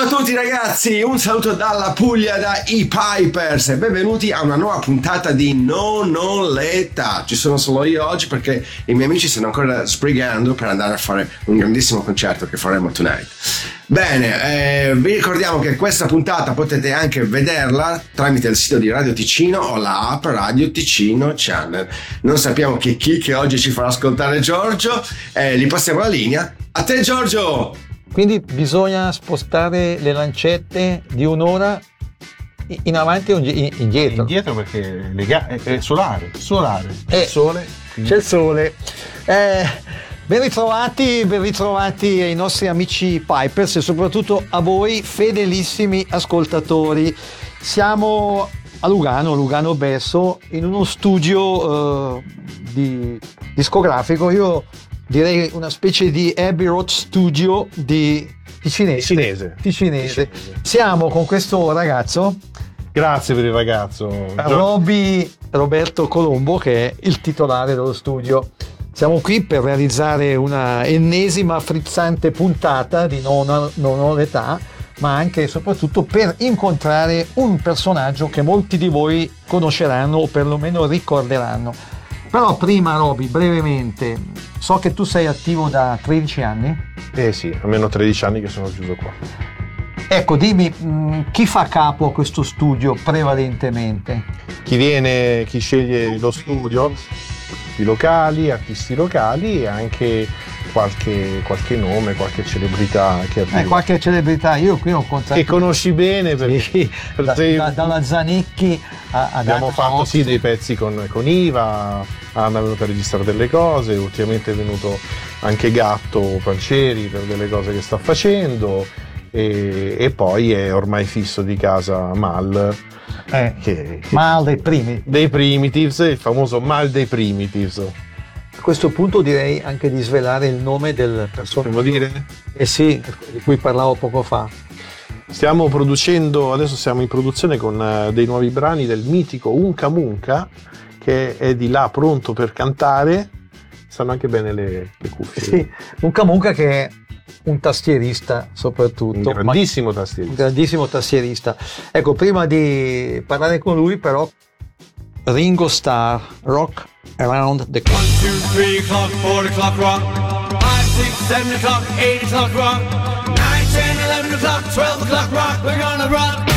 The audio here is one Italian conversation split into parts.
Ciao a tutti ragazzi, un saluto dalla Puglia da i Pipers e benvenuti a una nuova puntata di No Letta. Ci sono solo io oggi perché i miei amici stanno ancora sbrigando per andare a fare un grandissimo concerto che faremo tonight. Bene, eh, vi ricordiamo che questa puntata potete anche vederla tramite il sito di Radio Ticino o la app Radio Ticino Channel. Non sappiamo chi, chi che oggi ci farà ascoltare Giorgio, eh, gli passiamo la linea. A te Giorgio! Quindi bisogna spostare le lancette di un'ora in avanti o indietro. Indietro perché è solare, solare. Eh, sole. Quindi. C'è il sole. Eh, Ben ritrovati, ben ritrovati ai nostri amici Pipers e soprattutto a voi fedelissimi ascoltatori. Siamo a Lugano, Lugano Besso, in uno studio uh, di discografico. Io direi una specie di Abbey Road Studio di Ticinese. Ticinese. Ticinese. Siamo con questo ragazzo. Grazie per il ragazzo. Roby Roberto Colombo che è il titolare dello studio. Siamo qui per realizzare una ennesima frizzante puntata di Non, non ho l'età, ma anche e soprattutto per incontrare un personaggio che molti di voi conosceranno o perlomeno ricorderanno. Però prima, Roby, brevemente, so che tu sei attivo da 13 anni. Eh sì, almeno 13 anni che sono chiuso qua. Ecco, dimmi, mh, chi fa capo a questo studio prevalentemente? Chi viene, chi sceglie lo studio artisti locali, artisti locali e anche qualche, qualche nome, qualche celebrità che arriva. Eh, qualche celebrità, io qui ho contato. Che conosci bene perché da, da, dalla Zanicchi a, Abbiamo fatto sì dei pezzi con, con Iva, Anna è venuta a registrare delle cose, ultimamente è venuto anche Gatto Pancieri per delle cose che sta facendo e, e poi è ormai fisso di casa Mal eh, che, mal dei primitives. Dei primitives, il famoso mal dei primitives. A questo punto direi anche di svelare il nome del personaggio. Devo dire? Eh sì, di cui parlavo poco fa. Stiamo producendo, adesso siamo in produzione con uh, dei nuovi brani del mitico Unca Munca, che è di là pronto per cantare. Stanno anche bene le, le cuffie. Sì, Unca Munca che è un tastierista soprattutto. Un grandissimo tastierista. Un grandissimo tastierista. Ecco, prima di parlare con lui però Ringo Starr, Rock Around the Clock. 1, 2, 3 o'clock, 4 o'clock rock, 5, 6, 7 o'clock, 8 o'clock rock, 12 o'clock rock, we're gonna rock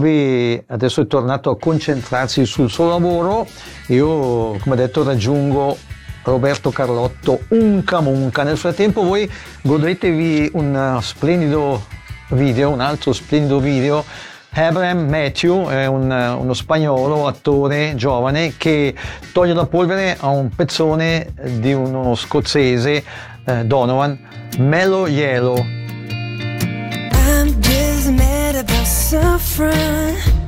Roby adesso è tornato a concentrarsi sul suo lavoro, io come detto raggiungo Roberto Carlotto Unca Munca, nel frattempo voi godetevi un splendido video, un altro splendido video. Abraham Matthew è un, uno spagnolo, attore giovane che toglie la polvere a un pezzone di uno scozzese, eh, Donovan, Mellow Yellow. suffering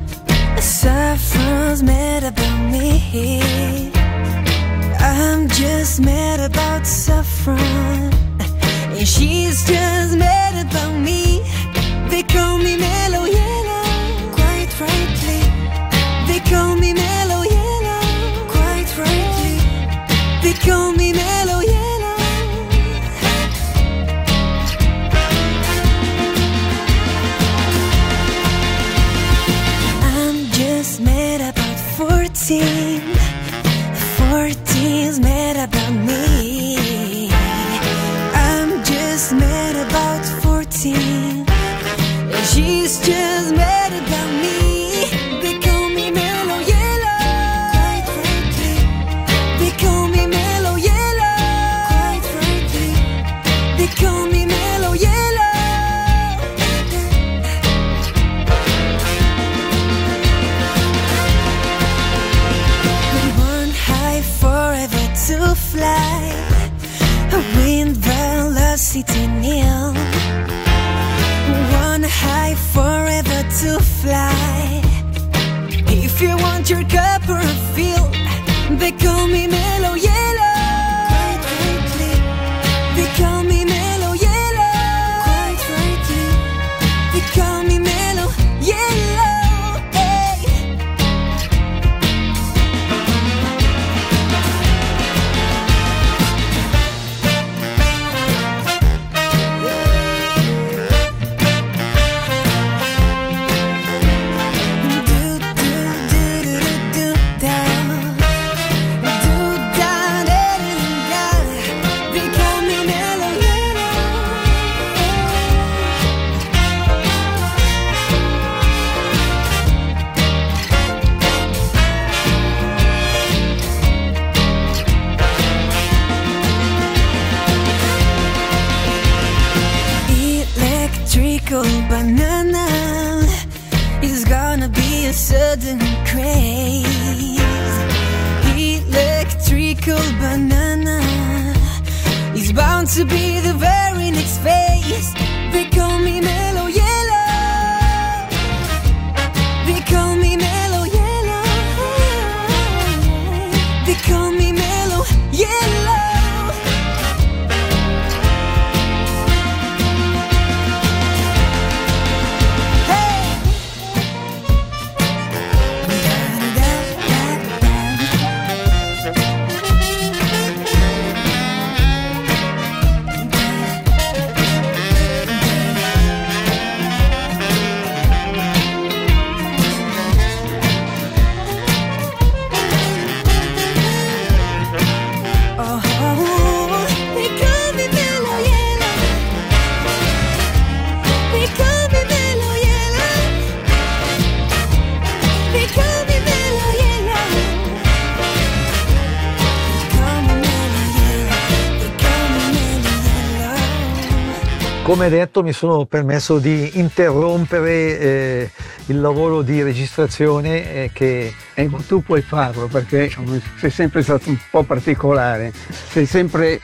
Come detto mi sono permesso di interrompere eh, il lavoro di registrazione eh, che... E tu puoi farlo perché sei sempre stato un po' particolare, sei sempre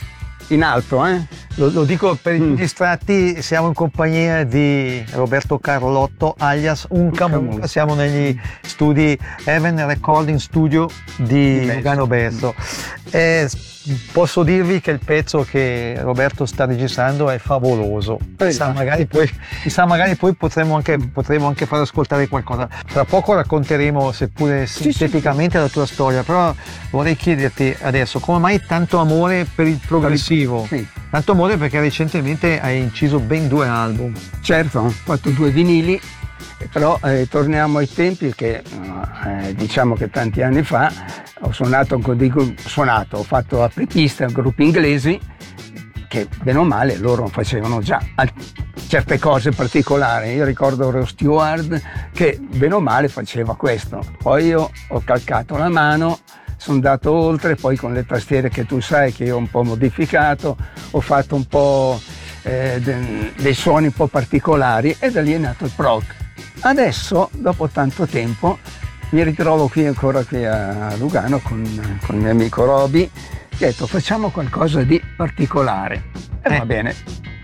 in alto, eh? Lo, lo dico per i mm. distratti, siamo in compagnia di Roberto Carlotto alias Uncamuca, siamo negli studi Heaven Recording Studio di Lugano Besso. Eh, posso dirvi che il pezzo che Roberto sta registrando è favoloso. Chissà, magari poi, chissà, magari poi potremo, anche, potremo anche far ascoltare qualcosa. Tra poco racconteremo, seppure sinteticamente, sì, sì. la tua storia, però vorrei chiederti adesso come mai tanto amore per il progressivo? Sì. Tanto amore perché recentemente hai inciso ben due album. Certo, ho fatto due vinili, però eh, torniamo ai tempi che eh, eh, diciamo che tanti anni fa ho suonato, suonato ho fatto apripista a gruppi inglesi che bene o male loro facevano già certe cose particolari. Io ricordo Reo Steward che bene o male faceva questo. Poi io ho calcato la mano, sono andato oltre, poi con le tastiere che tu sai che io ho un po' modificato, ho fatto un po' eh, dei suoni un po' particolari e da lì è nato il proc. Adesso, dopo tanto tempo, mi ritrovo qui ancora qui a Lugano con, con il mio amico Roby, Ho detto facciamo qualcosa di particolare. E eh, va bene.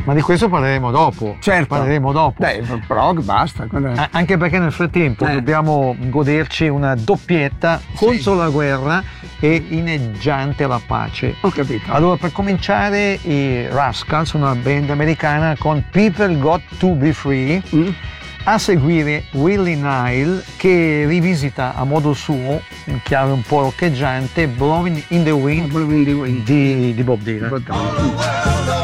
Ma di questo parleremo dopo. Certo. Parleremo dopo. Dai, prog, basta. Eh, anche perché nel frattempo eh. dobbiamo goderci una doppietta contro la guerra e ineggiante la pace. Ho capito. Allora, per cominciare, i Rascals, una band americana con People Got to Be Free. Mm a seguire Willie Nile che rivisita a modo suo, in chiave un po' roccheggiante, Blowing in the Wind, in the wind. Di, di, Bob Dylan.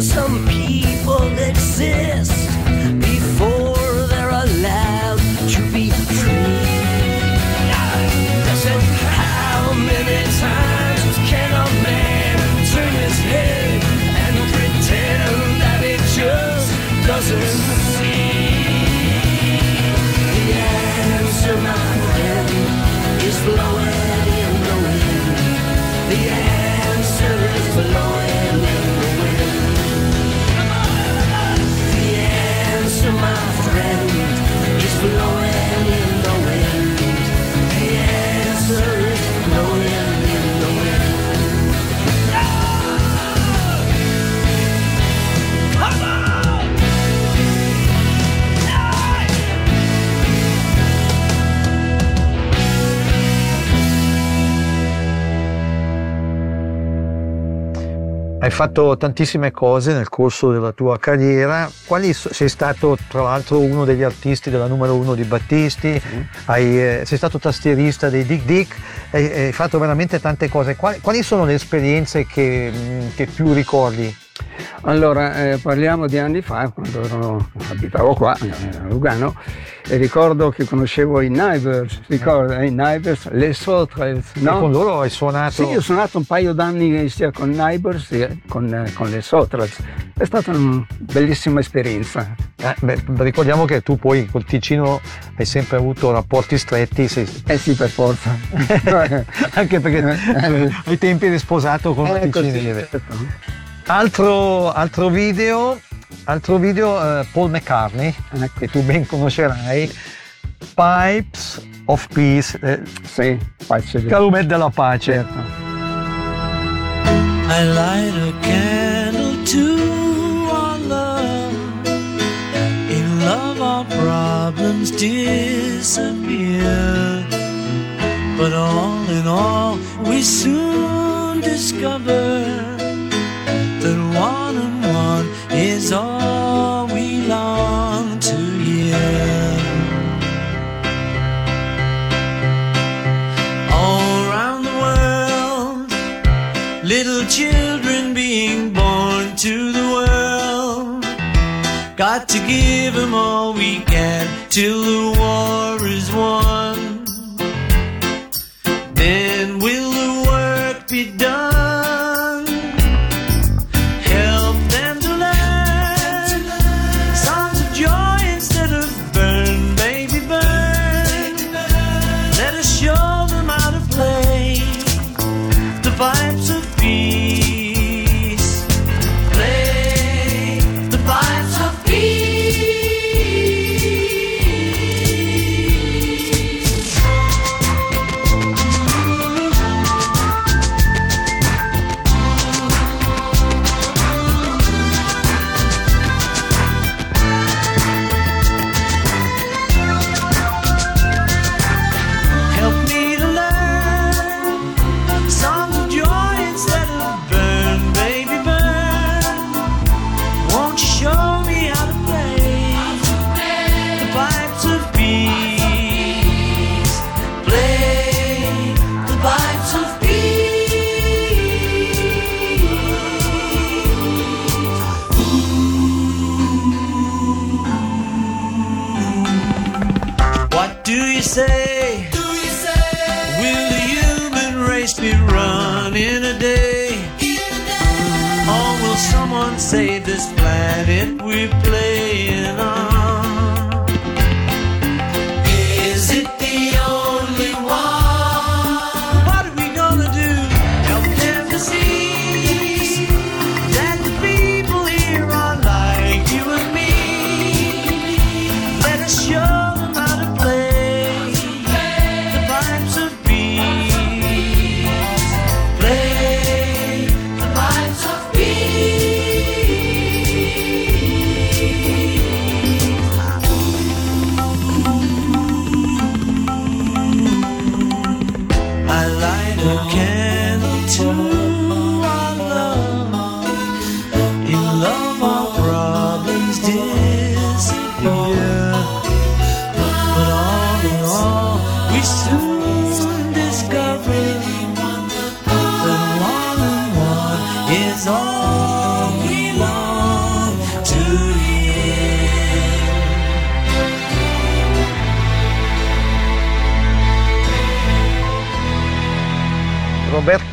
Some. Hai fatto tantissime cose nel corso della tua carriera. Quali so- sei stato tra l'altro uno degli artisti della numero uno di Battisti, hai, eh, sei stato tastierista dei Dick Dick, hai, hai fatto veramente tante cose. Quali, quali sono le esperienze che, mh, che più ricordi? Allora, eh, parliamo di anni fa, quando ero- abitavo qua, a Lugano, e ricordo che conoscevo i Neighbors, ricorda, i Neighbors, le Sotrels, E con no? loro hai suonato. Sì, io ho suonato un paio d'anni sia con Neighbors sia con, eh, con le Sotrels. È stata una bellissima esperienza. Eh, beh, ricordiamo che tu poi col Ticino hai sempre avuto rapporti stretti, sei- Eh sì, per forza. anche perché Eh, ai tempi eri sposato con eh, ticinese. certo. Altro, altro video, altro video eh, Paul McCartney, Ecco. che tu ben conoscerai, Pipes of Peace, eh, Sì, facile. calumet della pace. Certo. I light a candle to our love. In love, our problems disappear. But all in all, we soon discover that one and one is all we long to hear. All around the world, little children being born to the world. Got to give them all we can till the war is won. we play.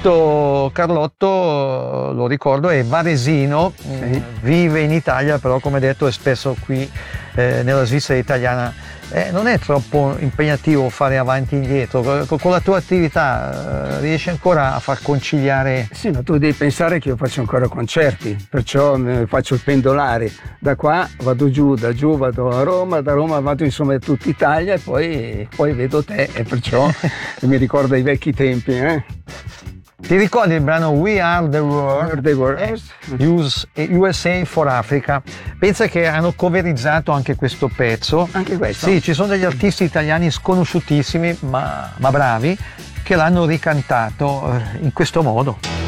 Questo Carlotto, eh, lo ricordo, è varesino, sì. Eh, vive in Italia, però come detto è spesso qui eh, nella Svizzera italiana. Eh, non è troppo impegnativo fare avanti e indietro, con la tua attività eh, riesci ancora a far conciliare? Sì, ma tu devi pensare che io faccio ancora concerti, perciò eh, faccio il pendolare, da qua vado giù, da giù vado a Roma, da Roma vado insomma a tutta Italia e poi, poi vedo te e perciò mi ricorda i vecchi tempi. Eh? Ti ricordi il brano We Are the World? The world. Eh, USA eh, for Africa. Pensa che hanno coverizzato anche questo pezzo. Anche questo? Sì, ci sono degli artisti italiani sconosciutissimi ma, ma bravi che l'hanno ricantato eh, in questo modo.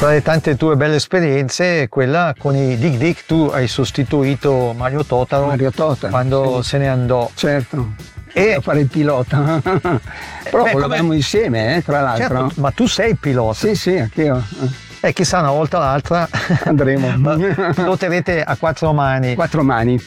Tra le tante tue belle esperienze, quella con i Dig Dig, tu hai sostituito Mario Totaro Mario Tota. quando sì. se ne andò. Certo. E- a fare il pilota. Però beh, volavamo come- insieme, eh, tra l'altro. Certo, ma tu sei pilota. Sì, sì, anch'io. E chissà una volta o l'altra Andremo. piloterete a quattro mani. Quattro mani.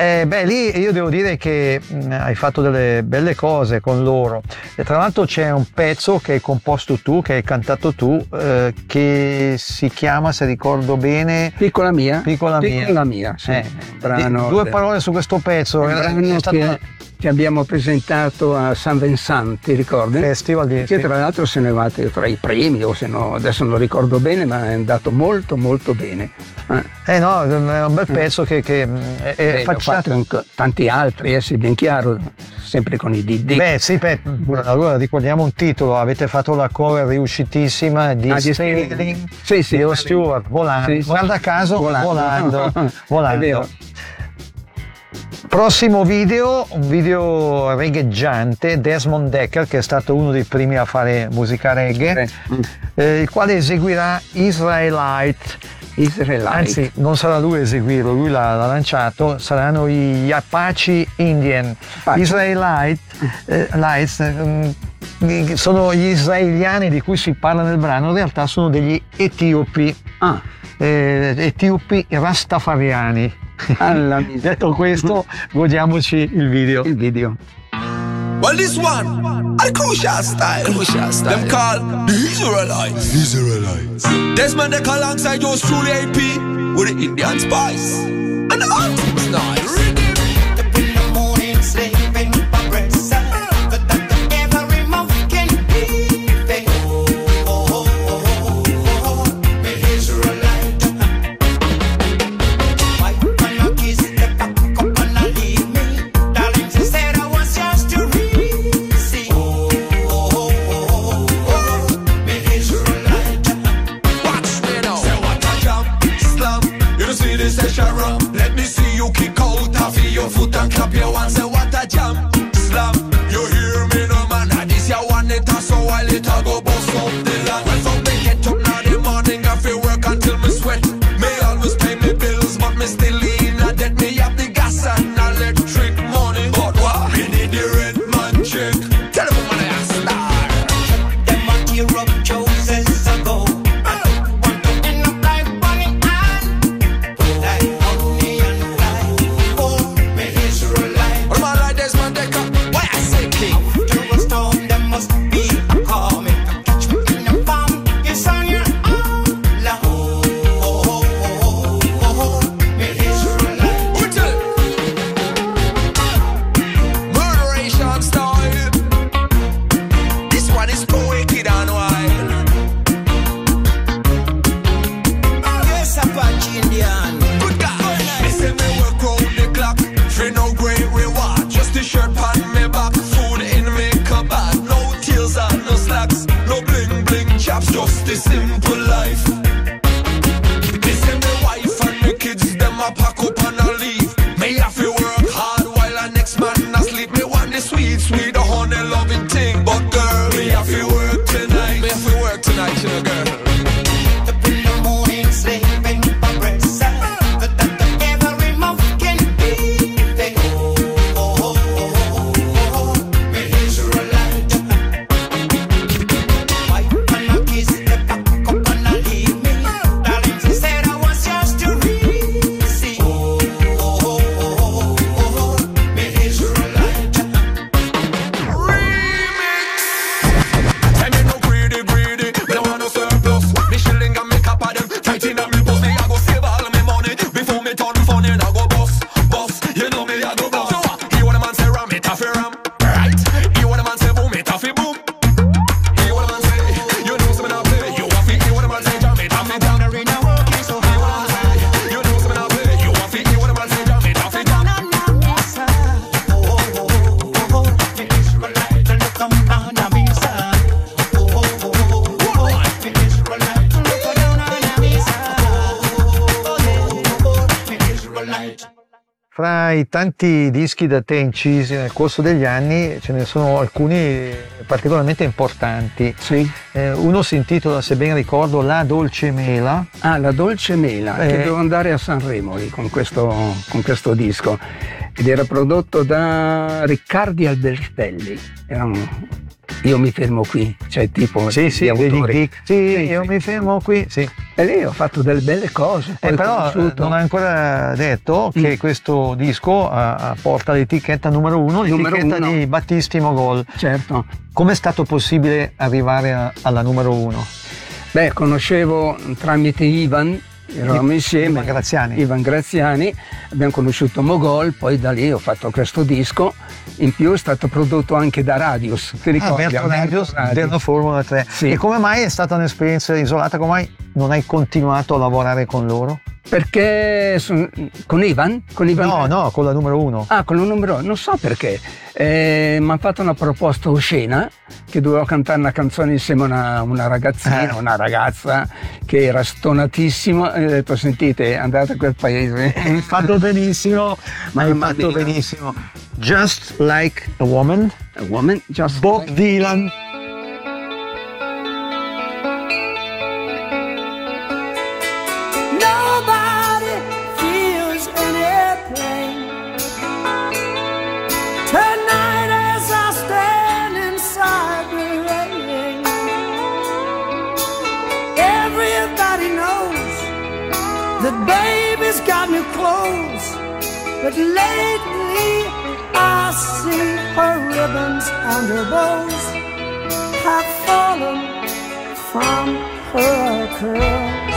Eh, beh, lì io devo dire che mh, hai fatto delle belle cose con loro. E tra l'altro c'è un pezzo che hai composto tu, che hai cantato tu, eh, che si chiama, se ricordo bene, Piccola mia. Piccola mia. Piccola mia, sì. Eh, brano due parole su questo pezzo. brano è stato che, che abbiamo presentato a San Vincent, ti ricordi? festival di... Che tra l'altro se ne andato tra i primi, o se no, adesso non ricordo bene, ma è andato molto molto bene. Eh, Eh no, è un bel pezzo che, che mh, è, è e ho facciato- anche tanti altri, eh, sì, ben chiaro, sempre con i DD. Beh, sì, beh, allora ricordiamo un titolo, avete fatto la cover riuscitissima di Ah, Sailing. Sì, sì. Rod Stewart, volando, Sì, sì. guarda caso, volando, Volando. volando. È vero. Prossimo video, un video regheggiante, Desmond Decker, che è stato uno dei primi a fare musica reggae, eh, il quale eseguirà Israelite. Israelite. Anzi, non sarà lui a eseguirlo, lui l'ha, l'ha lanciato, saranno gli Apache Indian. Apache. Israelite eh, Lights, mm, sono gli israeliani di cui si parla nel brano, in realtà sono degli etiopi, Ah, eh, etiopi rastafariani. alla miseria. Detto questo, godiamoci il video. Il video. Well, this one, a crucial style. Crucial style. Them called the Israelites. Israelites. Desmond Deck alongside yours truly AP with the Indian spice. And the on me back. Tanti dischi da te incisi nel corso degli anni ce ne sono alcuni particolarmente importanti. Sì. Eh, uno si intitola, se ben ricordo, La Dolce Mela. Ah, la Dolce Mela, Eh. che devo andare a Sanremo con questo, con questo disco. Ed era prodotto da Riccardi Albertelli. Era un- Io mi fermo qui, cioè tipo Sì, sì, autori. Reading Geek. Sì, Sì, io sì. mi fermo qui. Sì. E lì ho fatto delle belle cose. Eh, però eh, conosciuto- non ha ancora detto che questo disco ha- porta l'etichetta numero uno, Numero l'etichetta uno. di Battisti Mogol. Certo. Com'è stato possibile arrivare a- alla numero uno? Beh, conoscevo tramite Ivan, eravamo insieme. Ivan Graziani. Ivan Graziani, abbiamo conosciuto Mogol, poi da lì ho fatto questo disco. In più è stato prodotto anche da Radius. Ti ricordi? Alberto Alberto Radius Radius. della Formula 3. Sì. E come mai è stata un'esperienza isolata? Come mai non hai continuato a lavorare con loro? Perché son- con Ivan? Con Ivan No, no, con la numero uno. Ah, con il numero, non so perché. Eh, mi hanno fatto una proposta oscena che dovevo cantare una canzone insieme a una, una ragazzina, Eh. una ragazza che era stonatissima e ho detto sentite andate a quel paese. Hai fatto benissimo, ma hai Mamma fatto mia. benissimo. Just like a woman, A woman just Bob Dylan. Baby's got new clothes. But lately, I see her ribbons and her bows have fallen from her curls.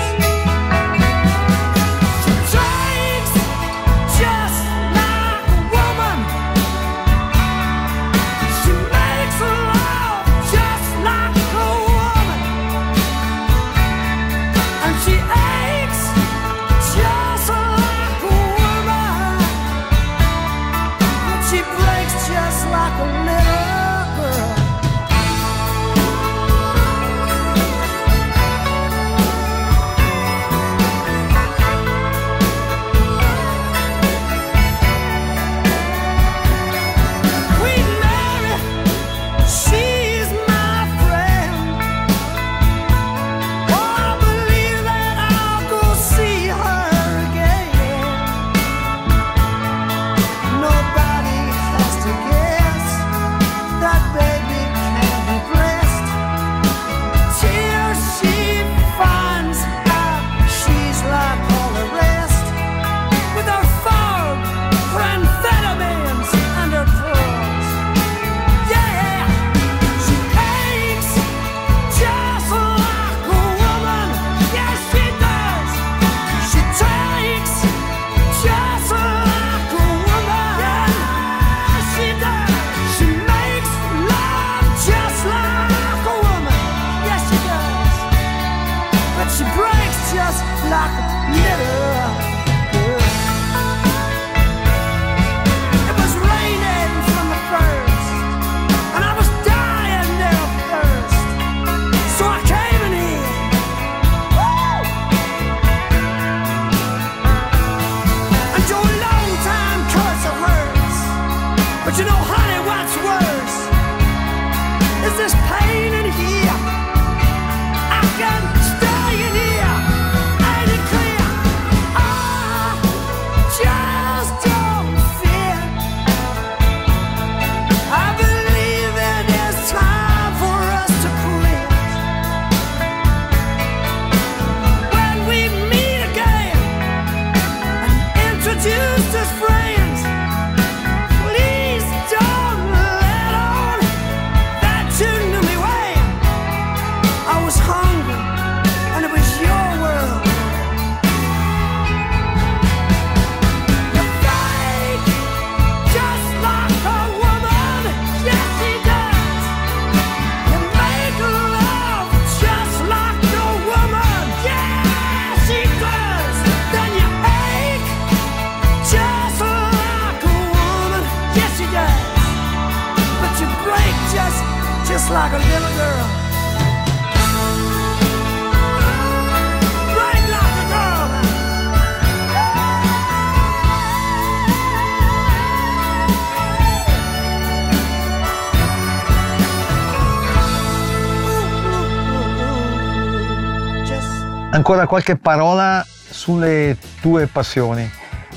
Ancora qualche parola sulle tue passioni.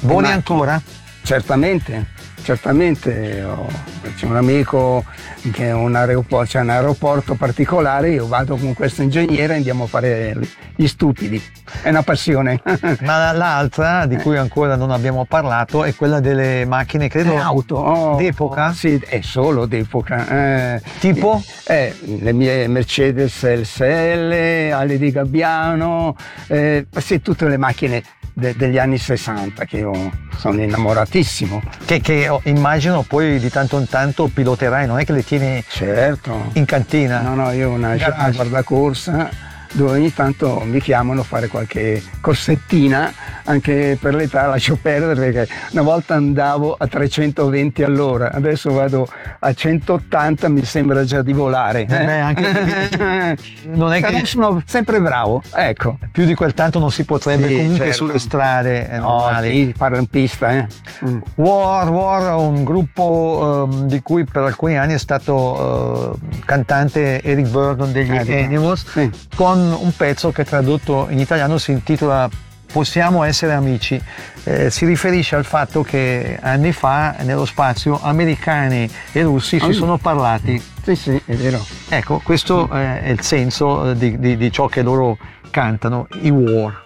Macchine. ancora? Certamente, certamente. c'è un amico che un aeroporto, c'è un aeroporto particolare, io vado con questo ingegnere e andiamo a fare gli stupidi. È una passione. Ma la- l'altra, di cui ancora non abbiamo parlato, è quella delle macchine, credo, Le auto oh, d'epoca. sì, è solo d'epoca. eh. Tipo? Eh, le mie Mercedes LSL, Ale di Gabbiano, eh, sì, tutte le macchine de- degli anni 60 che io sono innamoratissimo. Che, che oh, immagino poi di tanto in tanto piloterai, non è che le tieni Certo. in cantina. No, no, io ho una Garage. Jaguar da corsa dove ogni tanto mi chiamano a fare qualche corsettina, anche per l'età lascio perdere perché una volta andavo a 320 all'ora, adesso vado a 180, mi sembra già di volare. Eh beh, anche- non è che- sono sempre bravo, ecco. Più di quel tanto non si potrebbe Sì, comunque certo. sulle strade eh, No, normali. sì, in pista, eh. Mm. War, War, un gruppo ehm, di cui per alcuni anni è stato eh, cantante Eric Burdon degli Eh, Animals, sì. con un pezzo che tradotto in italiano si intitola Possiamo essere amici. Eh, si riferisce al fatto che anni fa nello spazio americani e russi si Ah. sono parlati. Sì, sì, è vero. Ecco, questo eh, è il senso eh, di, di- di ciò che loro cantano, i War.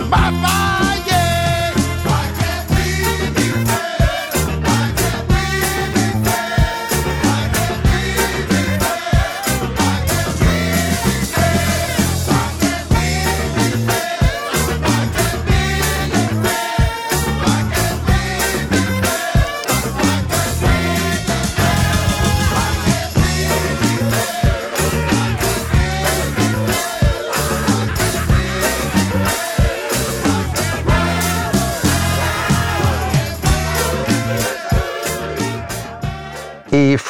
In the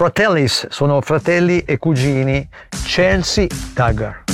Fratellis sono fratelli e cugini Chelsea Duggar.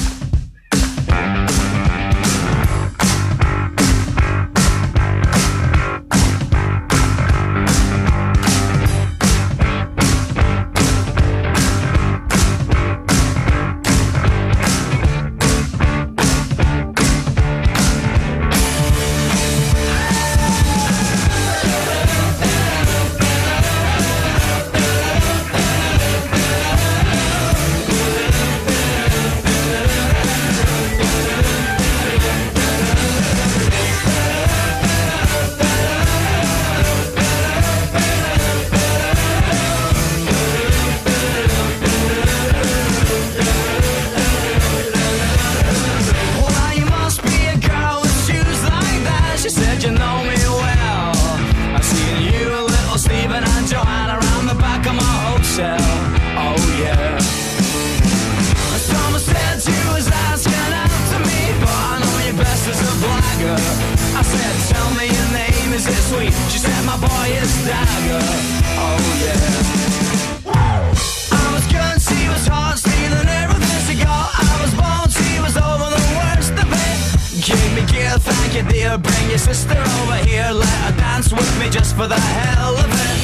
Sister over here, let her dance with me just for the hell of it.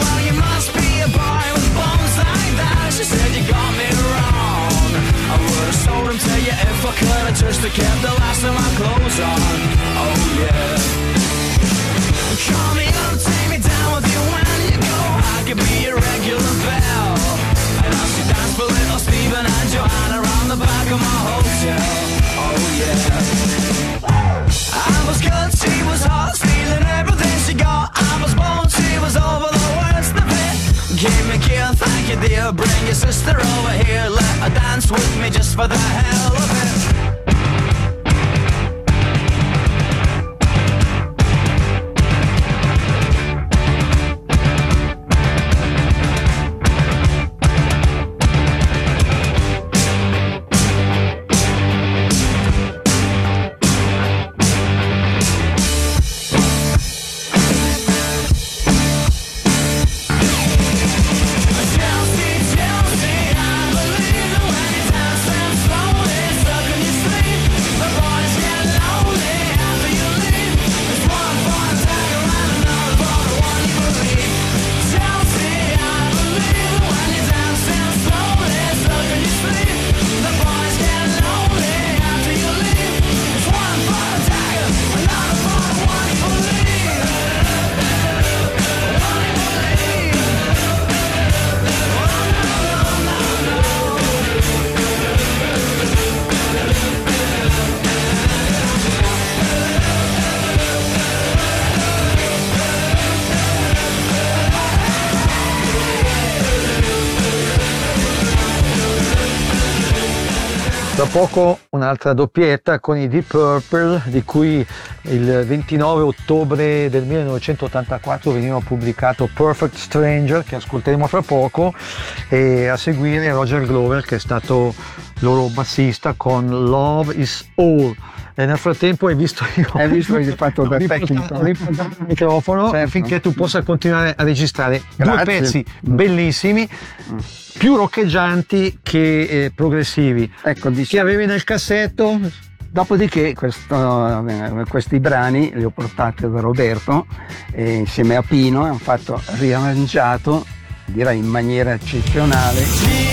Well, you must be a boy with bones like that. She said you got me wrong. I would have to you if I could have just have kept the last of my clothes on. Oh yeah. Could be your regular bell. And I should dance for little Stephen and Joanna around the back of my hotel. Oh yeah. I was good, she was hot, stealing everything she got. I was born, she was over the worst of it. Give me kill, thank you dear. Bring your sister over here, let her dance with me just for the hell of it. Poco un'altra doppietta con i Deep Purple di cui il 29 ottobre del 1984 veniva pubblicato Perfect Stranger che ascolteremo fra poco e a seguire Roger Glover che è stato loro bassista con Love is All. E nel frattempo hai visto io Hai visto che hai fatto da tecnico? il microfono Certo. affinché tu possa continuare a registrare due Grazie. pezzi bellissimi più roccheggianti che eh, progressivi Ecco, che diciamo. avevi nel cassetto Dopodiché questo- eh, questi brani li ho portati da Roberto e insieme a Pino hanno fatto riarrangiato, direi in maniera eccezionale.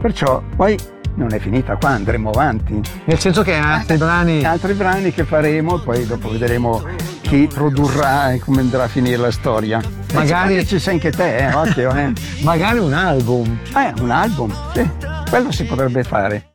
Perciò poi non è finita qua, andremo avanti. Nel senso che altri brani. Altri brani che faremo, poi dopo vedremo chi produrrà e come andrà a finire la storia. Magari ci sei anche te, eh, occhio, eh. Magari un album. Eh, un album, sì. Quello si potrebbe fare.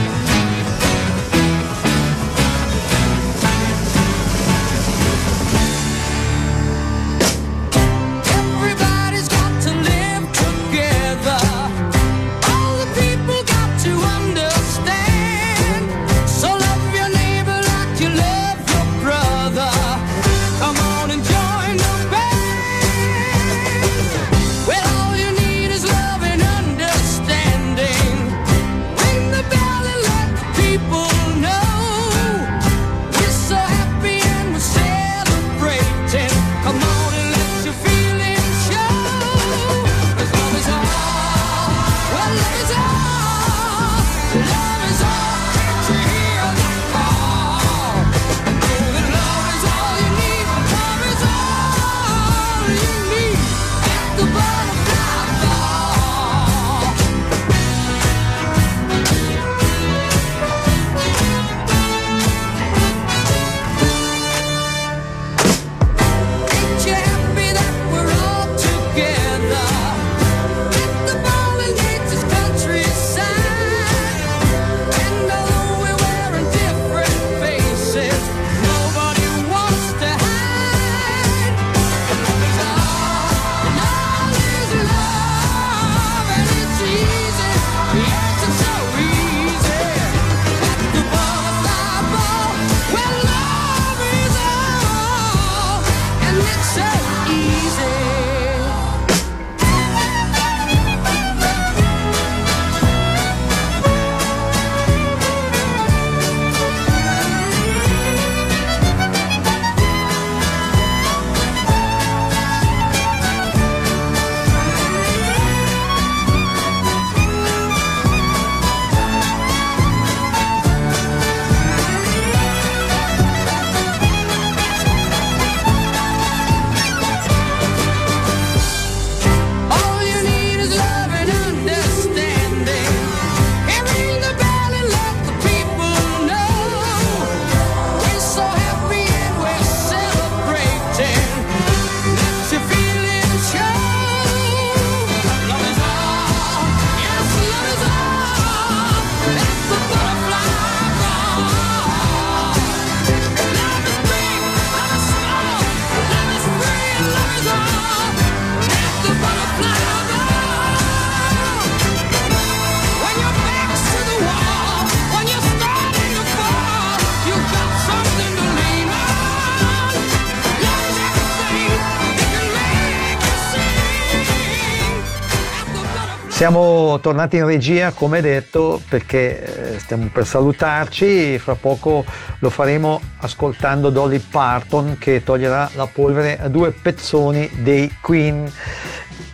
Siamo tornati in regia, come detto, perché eh, stiamo per salutarci. Fra poco lo faremo ascoltando Dolly Parton che toglierà la polvere a due pezzoni dei Queen.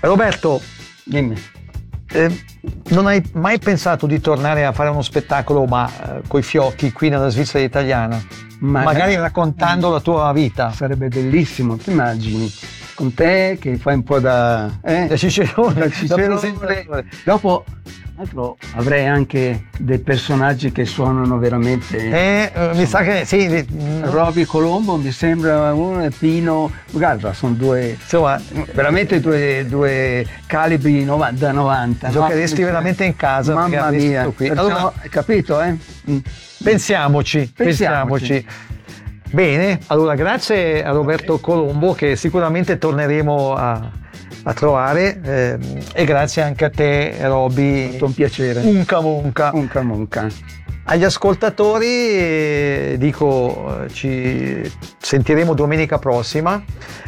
Roberto, Dimmi. eh, non hai mai pensato di tornare a fare uno spettacolo, ma eh, coi fiocchi qui nella Svizzera italiana? Ma- Magari raccontando la tua vita. Sarebbe bellissimo, ti immagini? Con te che fai un po' da... Eh? Da Cicerone, Da da Cicerone. presentatore. Dopo tra l'altro, avrei anche dei personaggi che suonano veramente... Eh, eh, mi sa che sì, Roby Colombo mi sembra uno e Pino guarda sono due insomma, veramente due, due calibri nova- da 90 no? giocheresti veramente in casa. mamma mia qui. Perciò, Allora, hai capito eh? Mm. pensiamoci, pensiamoci. Pensiamoci. Bene, allora grazie a Roberto Colombo che sicuramente torneremo a, a trovare ehm, e grazie anche a te Roby. Tutto un piacere Unca Munca. Unca Munca Agli ascoltatori eh, dico eh, ci sentiremo domenica prossima.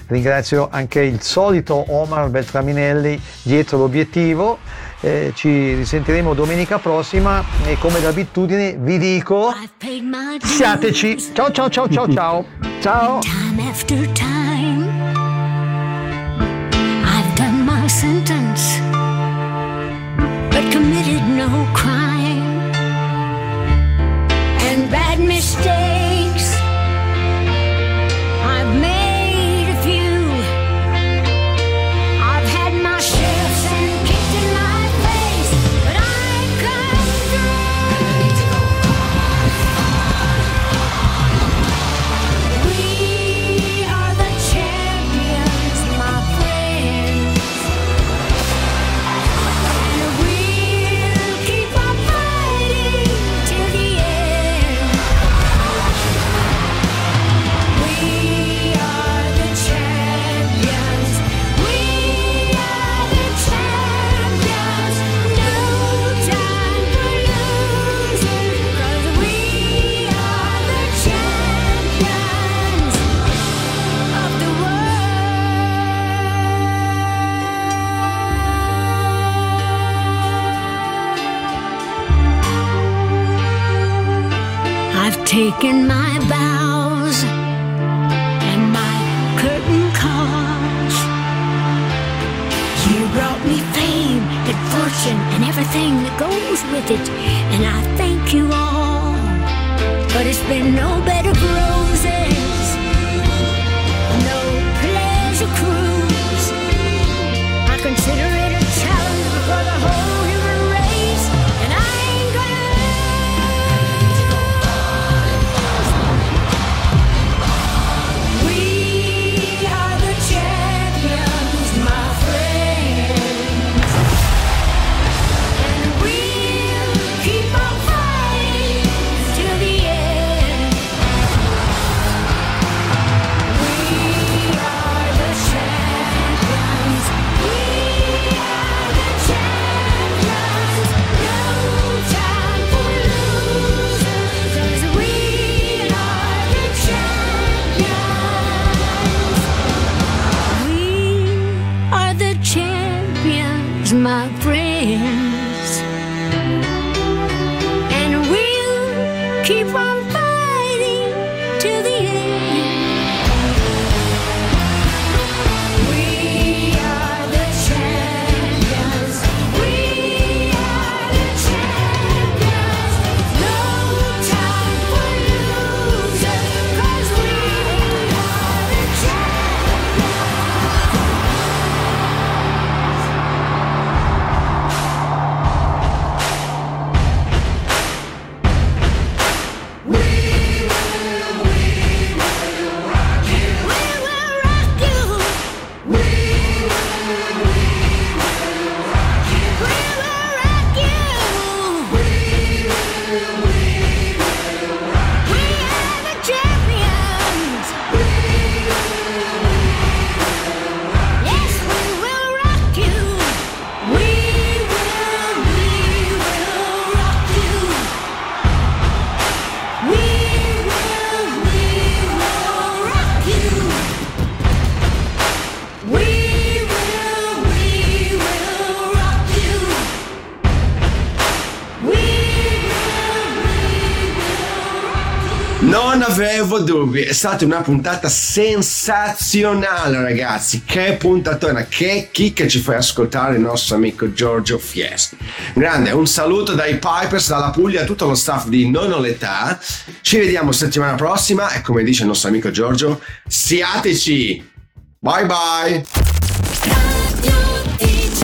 Ringrazio anche il solito Omar Beltraminelli dietro l'obiettivo. Eh, ci risentiremo domenica prossima e come d'abitudine vi dico siateci. Ciao ciao ciao ciao ciao. Ciao. Time dubbi, è stata una puntata sensazionale ragazzi, che puntatona, che chicca ci fai ascoltare il nostro amico Giorgio Fies. Grande, un saluto dai Pipers, dalla Puglia, a tutto lo staff di Non ho l'età. Ci vediamo settimana prossima e come dice il nostro amico Giorgio, siateci! Bye bye!